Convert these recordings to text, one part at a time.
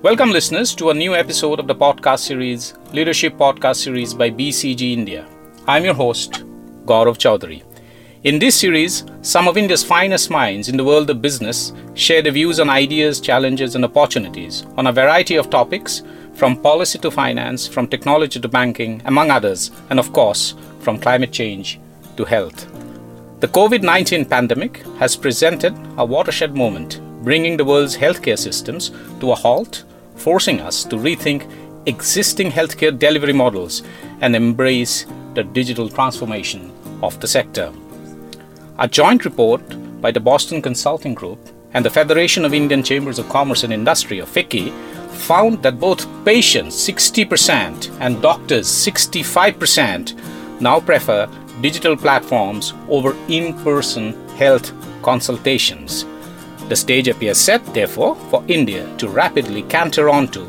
Welcome, listeners, to a new episode of the podcast series, Leadership Podcast Series by BCG India. I'm your host, Gaurav Chaudhary. In this series, some of India's finest minds in the world of business share their views on ideas, challenges, and opportunities on a variety of topics from policy to finance, from technology to banking, among others, and of course, from climate change to health. The COVID 19 pandemic has presented a watershed moment, bringing the world's healthcare systems to a halt forcing us to rethink existing healthcare delivery models and embrace the digital transformation of the sector. A joint report by the Boston Consulting Group and the Federation of Indian Chambers of Commerce and Industry, or FICCI, found that both patients 60% and doctors 65% now prefer digital platforms over in person health consultations. The stage appears set, therefore, for India to rapidly canter onto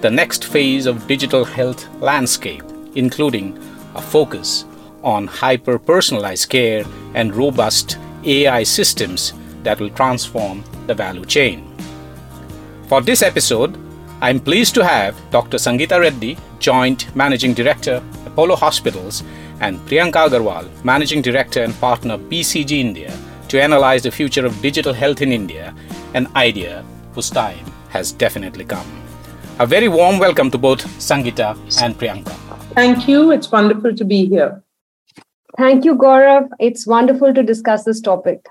the next phase of digital health landscape, including a focus on hyper personalized care and robust AI systems that will transform the value chain. For this episode, I'm pleased to have Dr. Sangita Reddy, Joint Managing Director, Apollo Hospitals, and Priyanka Aggarwal, Managing Director and Partner, BCG India, to analyze the future of digital health in India, an idea whose time has definitely come. A very warm welcome to both Sangita and Priyanka. Thank you. It's wonderful to be here. Thank you, Gaurav. It's wonderful to discuss this topic.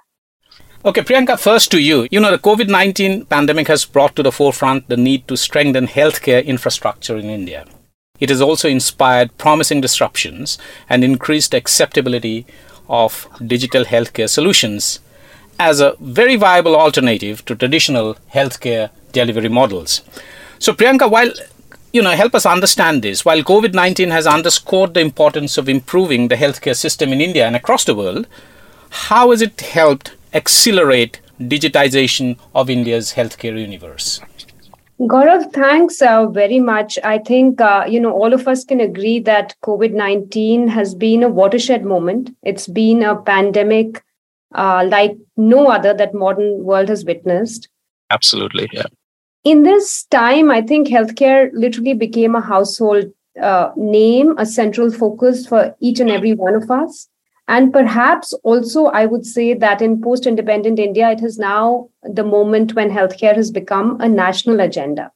Okay, Priyanka, first to you. You know, the COVID 19 pandemic has brought to the forefront the need to strengthen healthcare infrastructure in India. It has also inspired promising disruptions and increased acceptability of digital healthcare solutions as a very viable alternative to traditional healthcare delivery models. So, Priyanka, while you know, help us understand this. While COVID 19 has underscored the importance of improving the healthcare system in India and across the world, how has it helped accelerate digitization of India's healthcare universe? Gaurav, thanks uh, very much. I think uh, you know all of us can agree that COVID nineteen has been a watershed moment. It's been a pandemic uh, like no other that modern world has witnessed. Absolutely, yeah. In this time, I think healthcare literally became a household uh, name, a central focus for each and every one of us. And perhaps also, I would say that in post independent India, it is now the moment when healthcare has become a national agenda.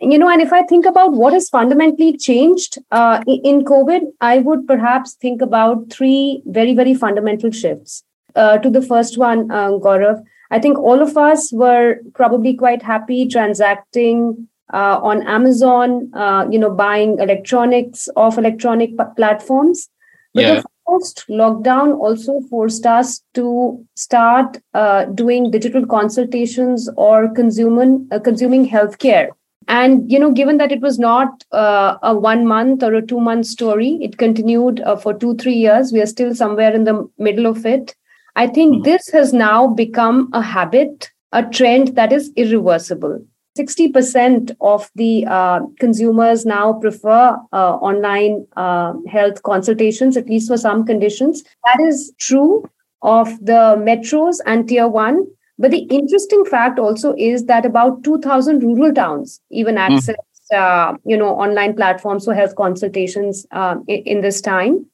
You know, and if I think about what has fundamentally changed uh, in COVID, I would perhaps think about three very, very fundamental shifts. Uh, to the first one, uh, Gaurav, I think all of us were probably quite happy transacting uh, on Amazon, uh, you know, buying electronics off electronic p- platforms. But Yeah. the post lockdown also forced us to start uh, doing digital consultations or consuming uh, consuming healthcare. And you know given that it was not uh, a one month or a two month story it continued uh, for two three years. We are still somewhere in the middle of it. I think this has now become a habit a trend that is irreversible 60% of the uh, consumers now prefer uh, online uh, health consultations, at least for some conditions. That is true of the metros and tier one. But the interesting fact also is that about 2,000 rural towns even access, uh, you know, online platforms for health consultations uh, in, in this time,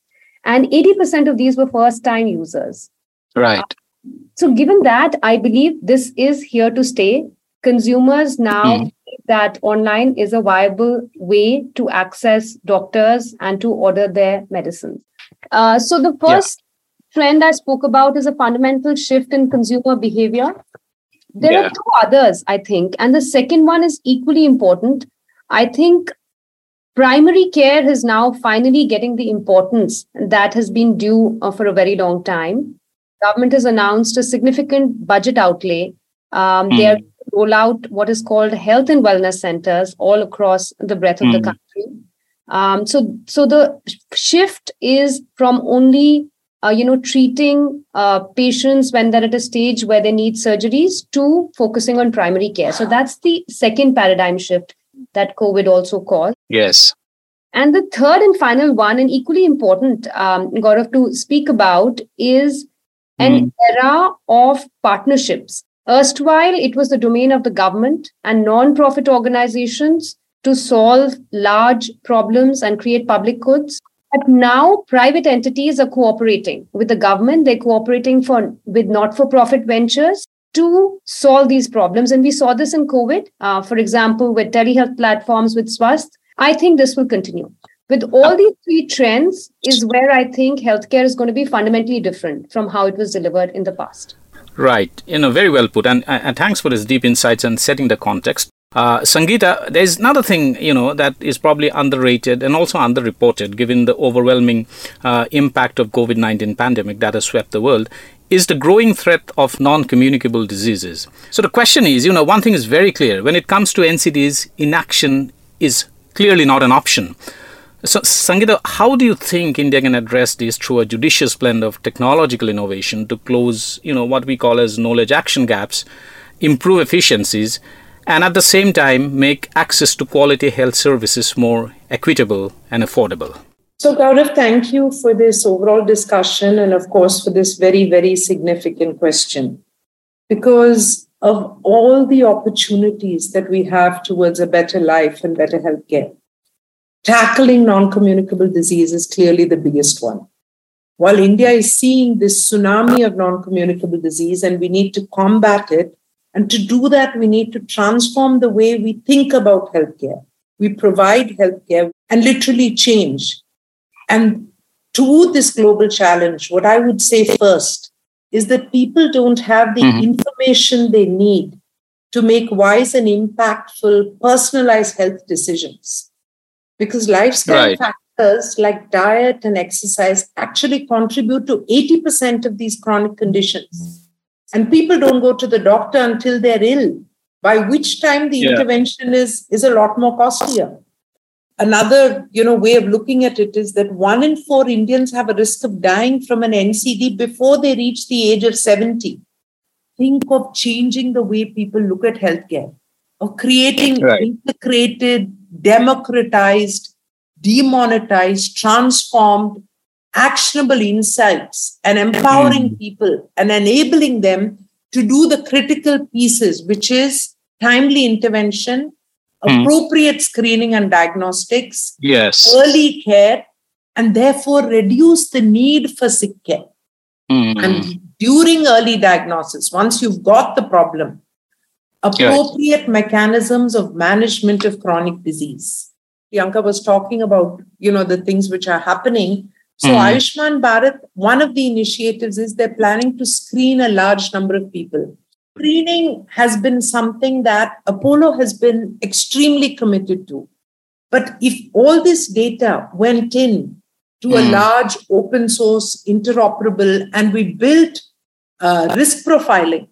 and 80% of these were first-time users. Right. So, given that, I believe this is here to stay. Consumers now Mm. that online is a viable way to access doctors and to order their medicines. Uh, so, the Yeah. first trend I spoke about is a fundamental shift in consumer behavior. There Yeah. are two others, I think. And the second one is equally important. I think primary care is now finally getting the importance that has been due uh, for a very long time. Government has announced a significant budget outlay. Um, They Mm. are roll out what is called health and wellness centers all across the breadth of the Mm. country. Um, so, so the shift is from only uh, you know treating uh, patients when they're at a stage where they need surgeries to focusing on primary care. So that's the second paradigm shift that COVID also caused. Yes. And the third and final one, and equally important, um, Gaurav, to speak about, is an Mm. era of partnerships Erstwhile, it was the domain of the government and non profit organizations to solve large problems and create public goods. But now private entities are cooperating with the government. They're cooperating for, with not for profit ventures to solve these problems. And we saw this in COVID, uh, for example, with telehealth platforms with Swasth. I think this will continue. With all these three trends, is where I think healthcare is going to be fundamentally different from how it was delivered in the past. Right. You know, very well put. And, and thanks for his deep insights and setting the context. Uh, Sangita, there's another thing, you know, that is probably underrated and also underreported given the overwhelming uh, impact of COVID-19 pandemic that has swept the world is the growing threat of non-communicable diseases. So the question is, you know, one thing is very clear. When it comes to NCDs, inaction is clearly not an option. So, Sangita, how do you think India can address this through a judicious blend of technological innovation to close, you know, what we call as knowledge action gaps, improve efficiencies, and at the same time make access to quality health services more equitable and affordable? So, Gaurav, thank you for this overall discussion and, of course, for this very, very significant question. Because of all the opportunities that we have towards a better life and better healthcare, tackling non communicable disease is clearly the biggest one. While India is seeing this tsunami of non communicable disease and we need to combat it, and to do that, we need to transform the way we think about healthcare. We provide healthcare and literally change. And to this global challenge, what I would say first is that people don't have the mm-hmm. information they need to make wise and impactful personalized health decisions because lifestyle right. factors like diet and exercise actually contribute to 80% of these chronic conditions. And people don't go to the doctor until they're ill, by which time the yeah. intervention is, is a lot more costlier. Another you know, way of looking at it is that one in four Indians have a risk of dying from an NCD before they reach the age of 70. Think of changing the way people look at healthcare, of creating right. integrated democratized, demonetized, transformed, actionable insights and empowering mm. people and enabling them to do the critical pieces, which is timely intervention, mm. appropriate screening and diagnostics, yes, early care, and therefore reduce the need for sick care. Mm. And during early diagnosis, once you've got the problem, appropriate mechanisms of management of chronic disease. Priyanka was talking about, you know, the things which are happening. So mm. Ayushman Bharat, one of the initiatives is they're planning to screen a large number of people. Screening has been something that Apollo has been extremely committed to. But if all this data went in to mm. a large open source interoperable and we built uh, risk profiling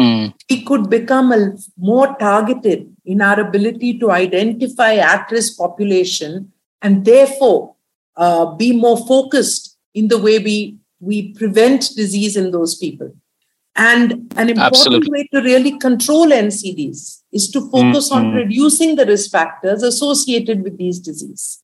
Mm. We could become a, more targeted in our ability to identify at risk population and therefore uh, be more focused in the way we, we prevent disease in those people. And an important Absolutely. way to really control NCDs is to focus mm-hmm. on reducing the risk factors associated with these diseases.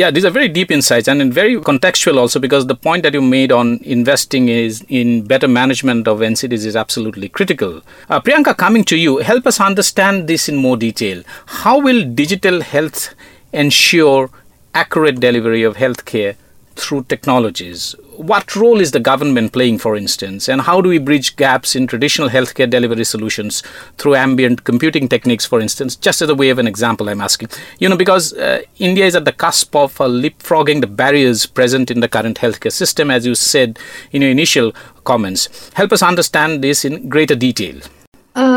Yeah, these are very deep insights and very contextual also because the point that you made on investing is in better management of NCDs is absolutely critical. Uh, Priyanka, coming to you, help us understand this in more detail. How will digital health ensure accurate delivery of healthcare through technologies? What role is the government playing, for instance, and how do we bridge gaps in traditional healthcare delivery solutions through ambient computing techniques, for instance? Just as a way of an example, I'm asking. You know, because uh, India is at the cusp of uh, leapfrogging the barriers present in the current healthcare system, as you said in your initial comments. Help us understand this in greater detail.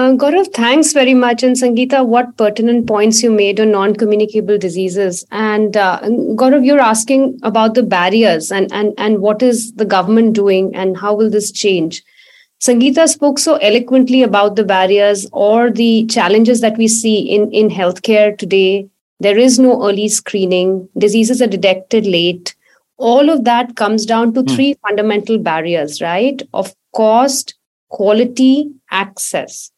Uh, Gaurav, thanks very much. And Sangita, what pertinent points you made on non communicable diseases. And uh, Gaurav, you're asking about the barriers and, and, and what is the government doing and how will this change? Sangita spoke so eloquently about the barriers or the challenges that we see in, in healthcare today. There is no early screening, diseases are detected late. All of that comes down to mm. three fundamental barriers, right? Of cost, quality, access.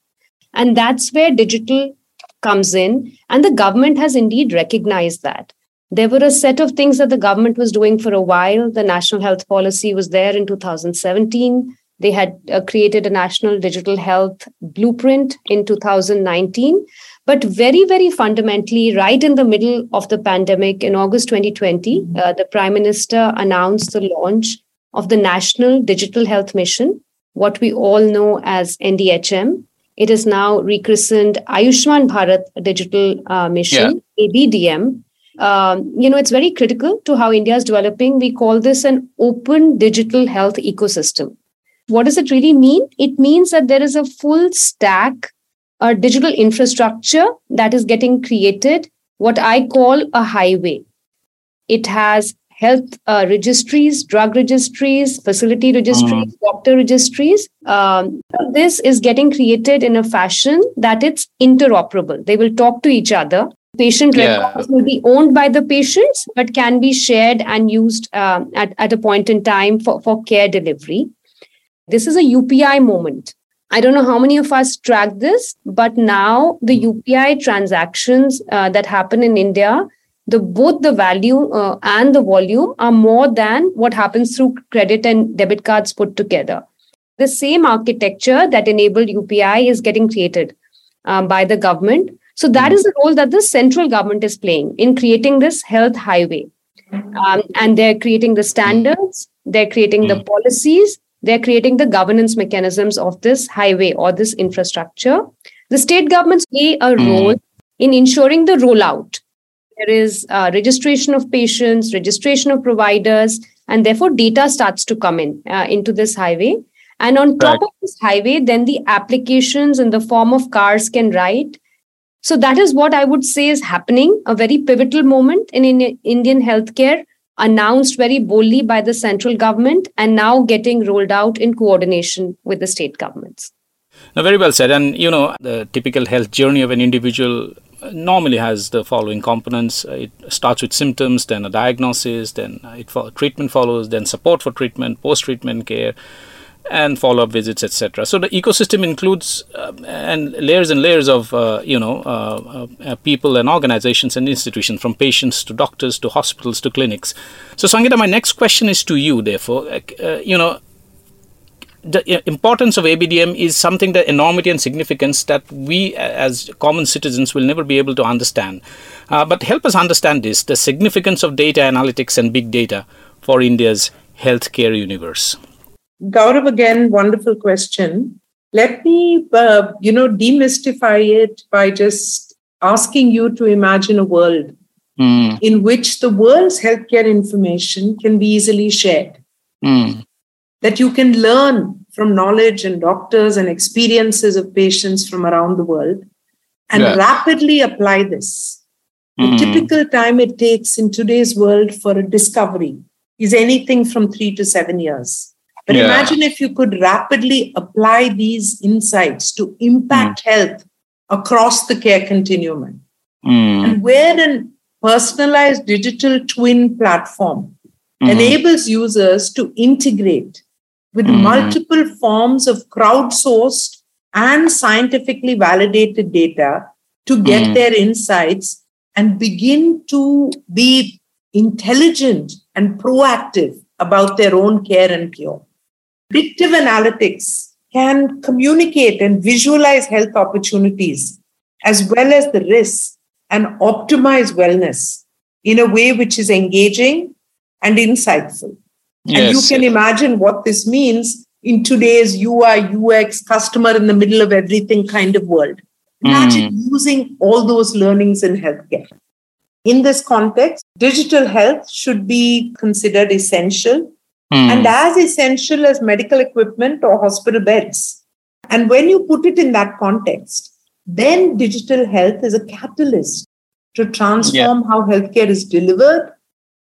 And that's where digital comes in. And the government has indeed recognized that. There were a set of things that the government was doing for a while. The national health policy was there in 2017. They had uh, created a national digital health blueprint in 2019. But very, very fundamentally, right in the middle of the pandemic in August 2020, uh, the Prime Minister announced the launch of the National Digital Health Mission, what we all know as NDHM. It is now rechristened Ayushman Bharat Digital uh, Mission, yeah. ABDM. Um, you know, it's very critical to how India is developing. We call this an open digital health ecosystem. What does it really mean? It means that there is a full stack, a digital infrastructure that is getting created, what I call a highway. It has health uh, registries, drug registries, facility registries, mm. doctor registries. Um, this is getting created in a fashion that it's interoperable. They will talk to each other. Patient yeah. records will be owned by the patients, but can be shared and used uh, at, at a point in time for, for care delivery. This is a UPI moment. I don't know how many of us track this, but now the UPI transactions uh, that happen in India, the both the value uh, and the volume are more than what happens through credit and debit cards put together. The same architecture that enabled UPI is getting created um, by the government. So that is the role that the central government is playing in creating this health highway. Um, and they're creating the standards, they're creating the policies, they're creating the governance mechanisms of this highway or this infrastructure. The state governments play a role in ensuring the rollout. There is uh, registration of patients, registration of providers, and therefore data starts to come in uh, into this highway. And on top right. of this highway, then the applications in the form of cars can write. So that is what I would say is happening, a very pivotal moment in, in Indian healthcare announced very boldly by the central government and now getting rolled out in coordination with the state governments. Now, very well said. And you know, the typical health journey of an individual normally has the following components. It starts with symptoms then a diagnosis then it treatment follows then support for treatment post treatment care and follow-up visits etc so the ecosystem includes uh, and layers and layers of uh, you know uh, uh, people and organizations and institutions from patients to doctors to hospitals to clinics. So sangita my next question is to you therefore. Uh, you know the importance of ABDM is something the enormity and significance that we as common citizens will never be able to understand. Uh, but help us understand this the significance of data analytics and big data for India's healthcare universe. Gaurav, again, wonderful question. Let me, uh, you know, demystify it by just asking you to imagine a world mm. in which the world's healthcare information can be easily shared. Mm. That you can learn from knowledge and doctors and experiences of patients from around the world and rapidly apply this. Mm. The typical time it takes in today's world for a discovery is anything from three to seven years. But yeah. imagine if you could rapidly apply these insights to impact mm. health across the care continuum. Mm. And where a personalized digital twin platform mm. enables users to integrate with mm. multiple forms of crowdsourced and scientifically validated data to get mm. their insights and begin to be intelligent and proactive about their own care and cure. Predictive analytics can communicate and visualize health opportunities as well as the risks and optimize wellness in a way which is engaging and insightful. Yes. And you can imagine what this means in today's UI, UX, customer in the middle of everything kind of world. Imagine mm. using all those learnings in healthcare. In this context, digital health should be considered essential mm. and as essential as medical equipment or hospital beds. And when you put it in that context, then digital health is a catalyst to transform yeah. how healthcare is delivered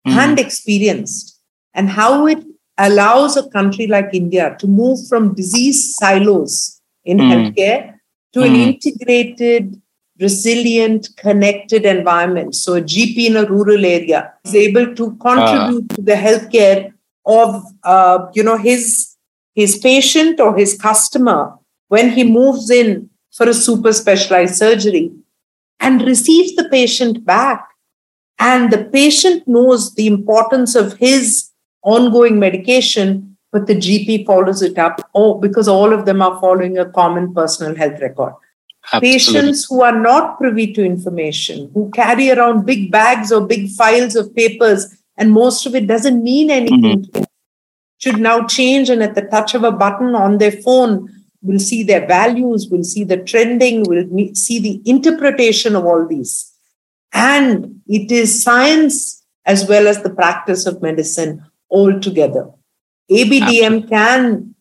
mm. and experienced, and how it allows a country like India to move from disease silos in mm. healthcare to an hmm. integrated, resilient, connected environment. So, a GP in a rural area is able to contribute uh. to the healthcare of uh, you know his his patient or his customer when he moves in for a super specialized surgery and receives the patient back and the patient knows the importance of his ongoing medication but the GP follows it up, oh, because all of them are following a common personal health record. Absolutely. Patients who are not privy to information, who carry around big bags or big files of papers, and most of it doesn't mean anything mm-hmm. should now change and at the touch of a button on their phone will see their values, will see the trending, will see the interpretation of all these. And it is science as well as the practice of medicine all together. ABDM can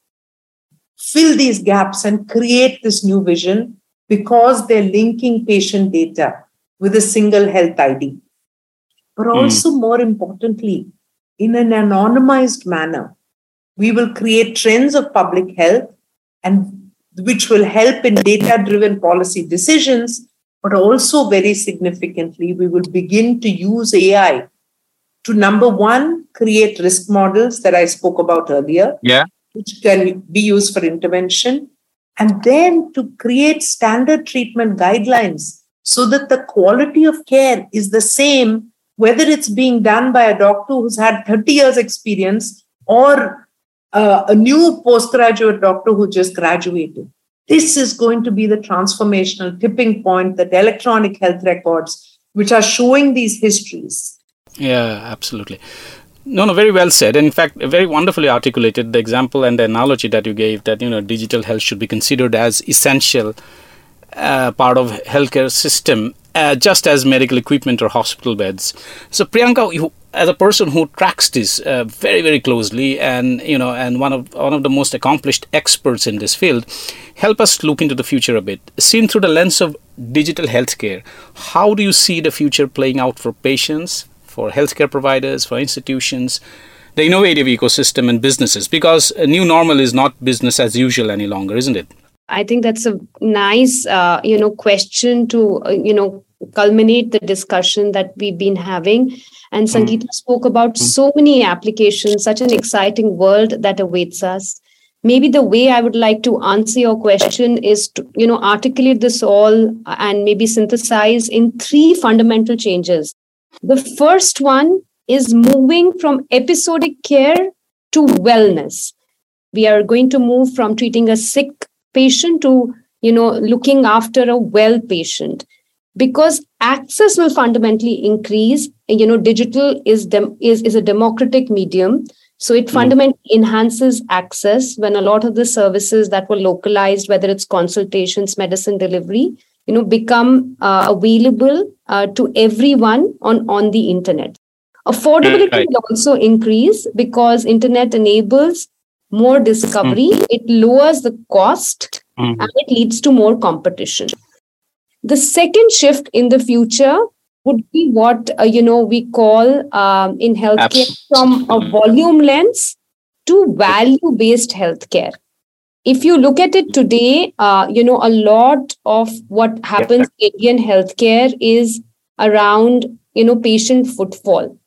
fill these gaps and create this new vision because they're linking patient data with a single health ID. But hmm. also, mm. more importantly, in an anonymized manner, we will create trends of public health and which will help in data driven policy decisions but also very significantly we will begin to use ai to number one create risk models that i spoke about earlier yeah which can be used for intervention and then to create standard treatment guidelines so that the quality of care is the same whether it's being done by a doctor who's had 30 years experience or uh, a new postgraduate doctor who just graduated. This is going to be the transformational tipping point that electronic health records, which are showing these histories. Yeah, absolutely. No, no, very well said. In fact, very wonderfully articulated the example and the analogy that you gave that you know digital health should be considered as essential uh, part of healthcare system, uh, just as medical equipment or hospital beds. So, Priyanka, you, as a person who tracks this uh, very very closely and you know and one of one of the most accomplished experts in this field help us look into the future a bit seen through the lens of digital healthcare how do you see the future playing out for patients for healthcare providers for institutions the innovative ecosystem and businesses because a new normal is not business as usual any longer isn't it i think that's a nice uh, you know question to uh, you know culminate the discussion that we've been having and hmm. Sangita mm. spoke about mm. so many applications, such an exciting world that awaits us. Maybe the way I would like to answer your question is to, you know, articulate this all and maybe synthesize in three fundamental changes. The first one is moving from episodic care to wellness. We are going to move from treating a sick patient to, you know, looking after a well patient. Because access will fundamentally increase you know digital is dem- is is a democratic medium. So it mm fundamentally enhances access when a lot of the services that were localized whether it's consultations medicine delivery you know become uh, available uh, to everyone on on the internet. Affordability right. will also increase because internet enables more discovery. Mm it lowers the cost mm and it leads to more competition. The second shift in the future would be what uh, you know we call um, in healthcare Absolutely. from a volume lens to value based healthcare if you look at it today uh, you know a lot of what happens in indian healthcare is around you know patient footfall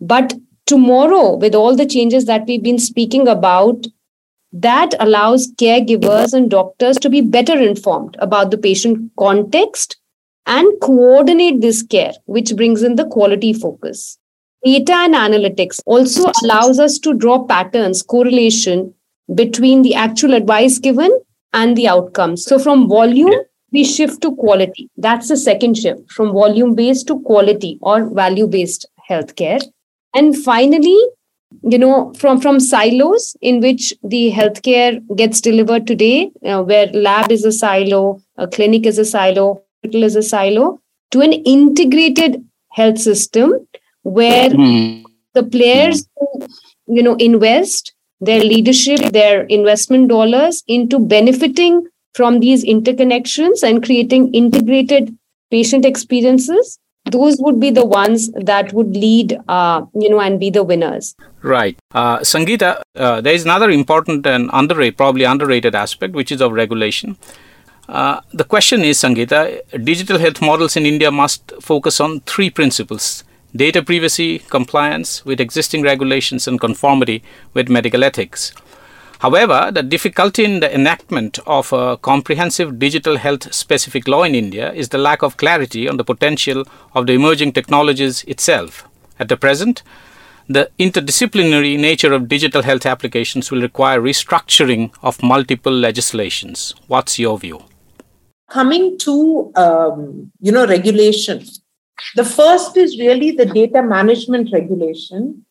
but tomorrow with all the changes that we've been speaking about that allows caregivers and doctors to be better informed about the patient context and coordinate this care, which brings in the quality focus. Data and analytics also allows us to draw patterns, correlation between the actual advice given and the outcomes. So from volume, we shift to quality. That's the second shift from volume based to quality or value based healthcare. And finally, you know from from silos in which the healthcare gets delivered today uh, where lab is a silo a clinic is a silo hospital is a silo to an integrated health system where mm. the players who, you know invest their leadership their investment dollars into benefiting from these interconnections and creating integrated patient experiences. Those would be the ones that would lead uh, you know and be the winners. Right. Uh, sangita uh, there is another important and underrated probably underrated aspect which is of regulation. Uh, the question is sangita digital health models in india must focus on three principles data privacy compliance with existing regulations and conformity with medical ethics However, the difficulty in the enactment of a comprehensive digital health specific law in India is the lack of clarity on the potential of the emerging technologies itself. At the present, the interdisciplinary nature of digital health applications will require restructuring of multiple legislations. What's your view? Coming to um, you know regulation, the first is really the data management regulation.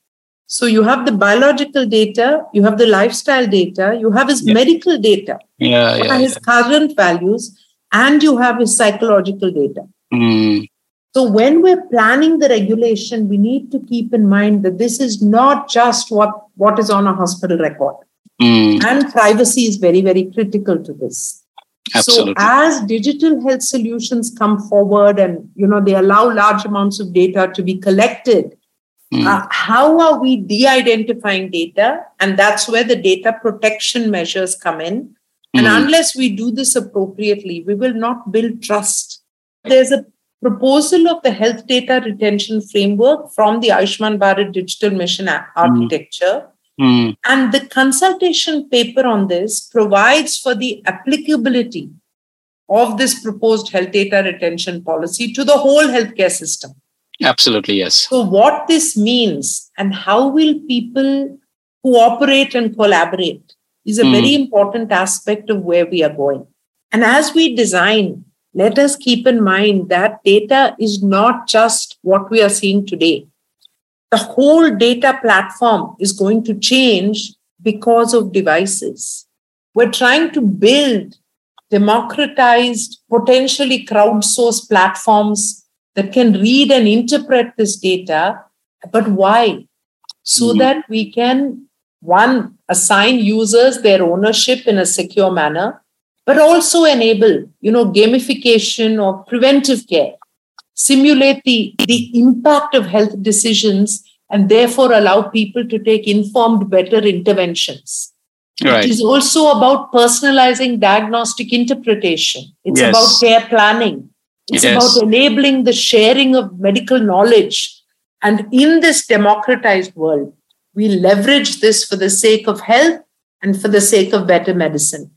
So you have the biological data, you have the lifestyle data, you have his yeah. medical data, yeah, yeah, his yeah. current values, and you have his psychological data. Mm. So when we're planning the regulation, we need to keep in mind that this is not just what, what is on a hospital record. Mm. And privacy is very, very critical to this. Absolutely. So as digital health solutions come forward and you know they allow large amounts of data to be collected, mm. uh, how are we de-identifying data? And that's where the data protection measures come in. And Mm. unless we do this appropriately, we will not build trust. There's a proposal of the health data retention framework from the Ayushman Bharat Digital Mission a- architecture. Mm. And the consultation paper on this provides for the applicability of this proposed health data retention policy to the whole healthcare system. Absolutely, yes. So, what this means and how will people cooperate and collaborate is a Mm. very important aspect of where we are going. And as we design, let us keep in mind that data is not just what we are seeing today. The whole data platform is going to change because of devices. We're trying to build democratized, potentially crowdsourced platforms that can read and interpret this data. But why? So Mhm. that we can, one, assign users their ownership in a secure manner, but also enable, you know, gamification or preventive care, simulate the, the impact of health decisions, and therefore allow people to take informed, better interventions. Right. It is also about personalizing diagnostic interpretation. It's Yes. about care planning. It's Yes. about enabling the sharing of medical knowledge. And in this democratized world, we leverage this for the sake of health and for the sake of better medicine.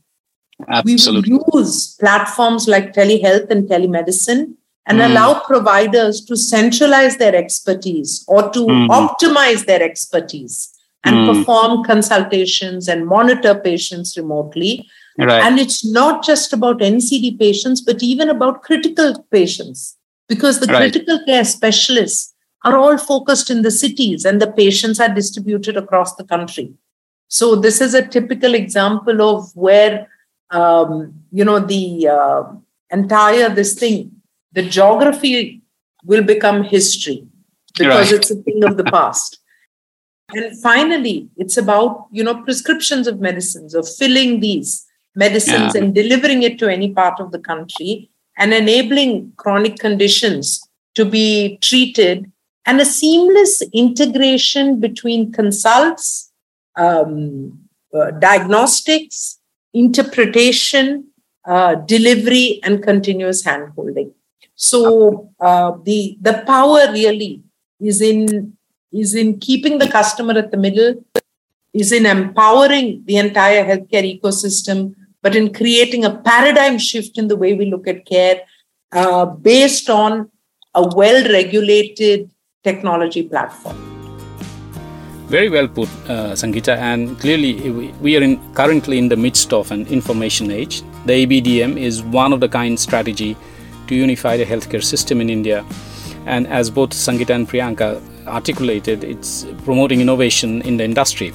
Absolutely. We use platforms like telehealth and telemedicine and Mm. allow providers to centralize their expertise or to Mhm. optimize their expertise and Mm. perform consultations and monitor patients remotely. Right. And it's not just about NCD patients, but even about critical patients, because the Right. critical care specialists are all focused in the cities and the patients are distributed across the country. So this is a typical example of where, um, you know, the uh, entire this thing, the geography will become history because Right. it's a thing of the past. And finally, it's about, you know, prescriptions of medicines, of filling these medicines Yeah. and delivering it to any part of the country and enabling chronic conditions to be treated and a seamless integration between consults, um, uh, diagnostics, interpretation, uh, delivery, and continuous handholding. So uh, the the power really is in is in keeping the customer at the middle, is in empowering the entire healthcare ecosystem, but in creating a paradigm shift in the way we look at care uh, based on a well regulated technology platform. Very well put, uh. And clearly, we- we are in, currently in the midst of an information age. The ABDM is one of the kind strategy to unify the healthcare system in India. And as both Sangita and Priyanka articulated, it's promoting innovation in the industry.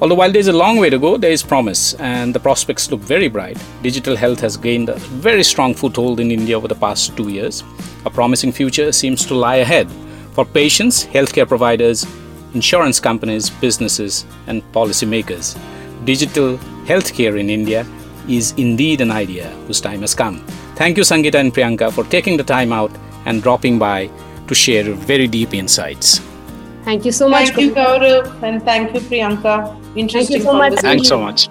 Although while there's a long way to go, there is promise and the prospects look very bright. Digital health has gained a very strong foothold in India over the past two years. A promising future seems to lie ahead for patients, healthcare providers, insurance companies, businesses, and policymakers. Digital healthcare in India is indeed an idea whose time has come. Thank you, Sangita and Priyanka, for taking the time out and dropping by to share very deep insights. Thank you so much. Thank you, Gaurav, and thank you, Priyanka. Interesting so much. Thanks so much.